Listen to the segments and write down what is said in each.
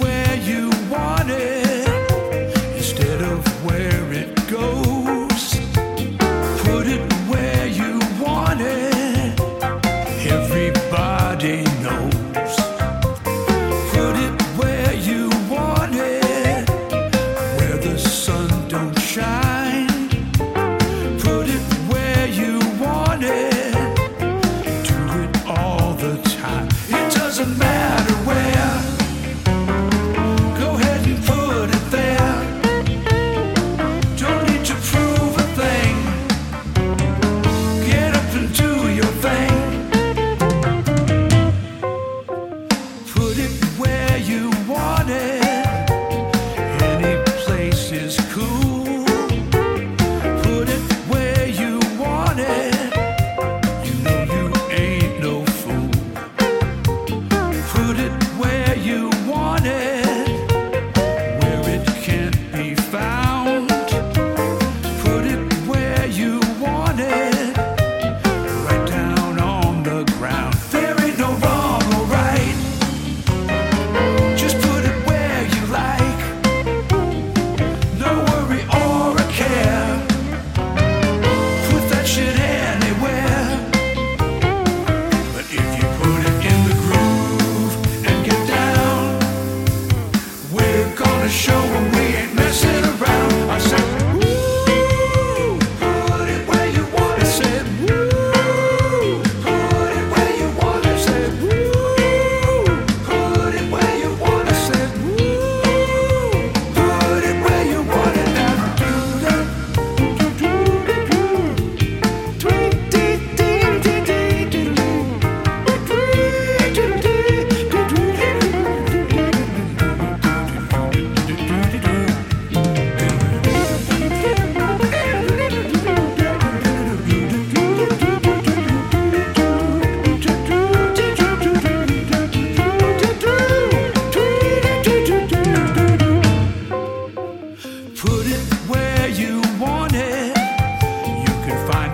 when fame.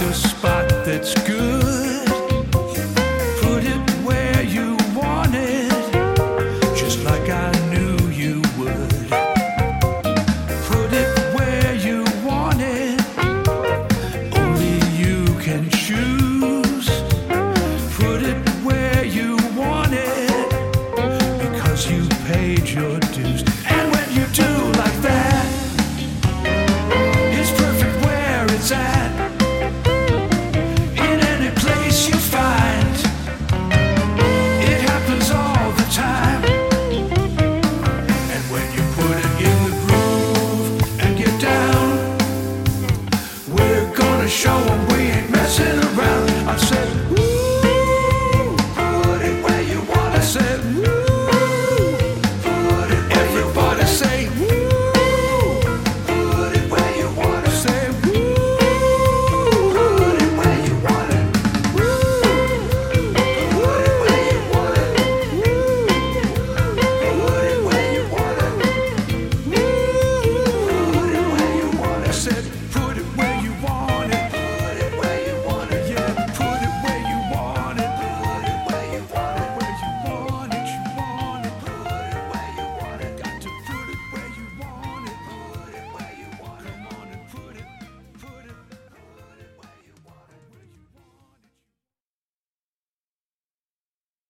a spot that's good. Put it where you want it, just like I knew you would. Put it where you want it, only you can choose.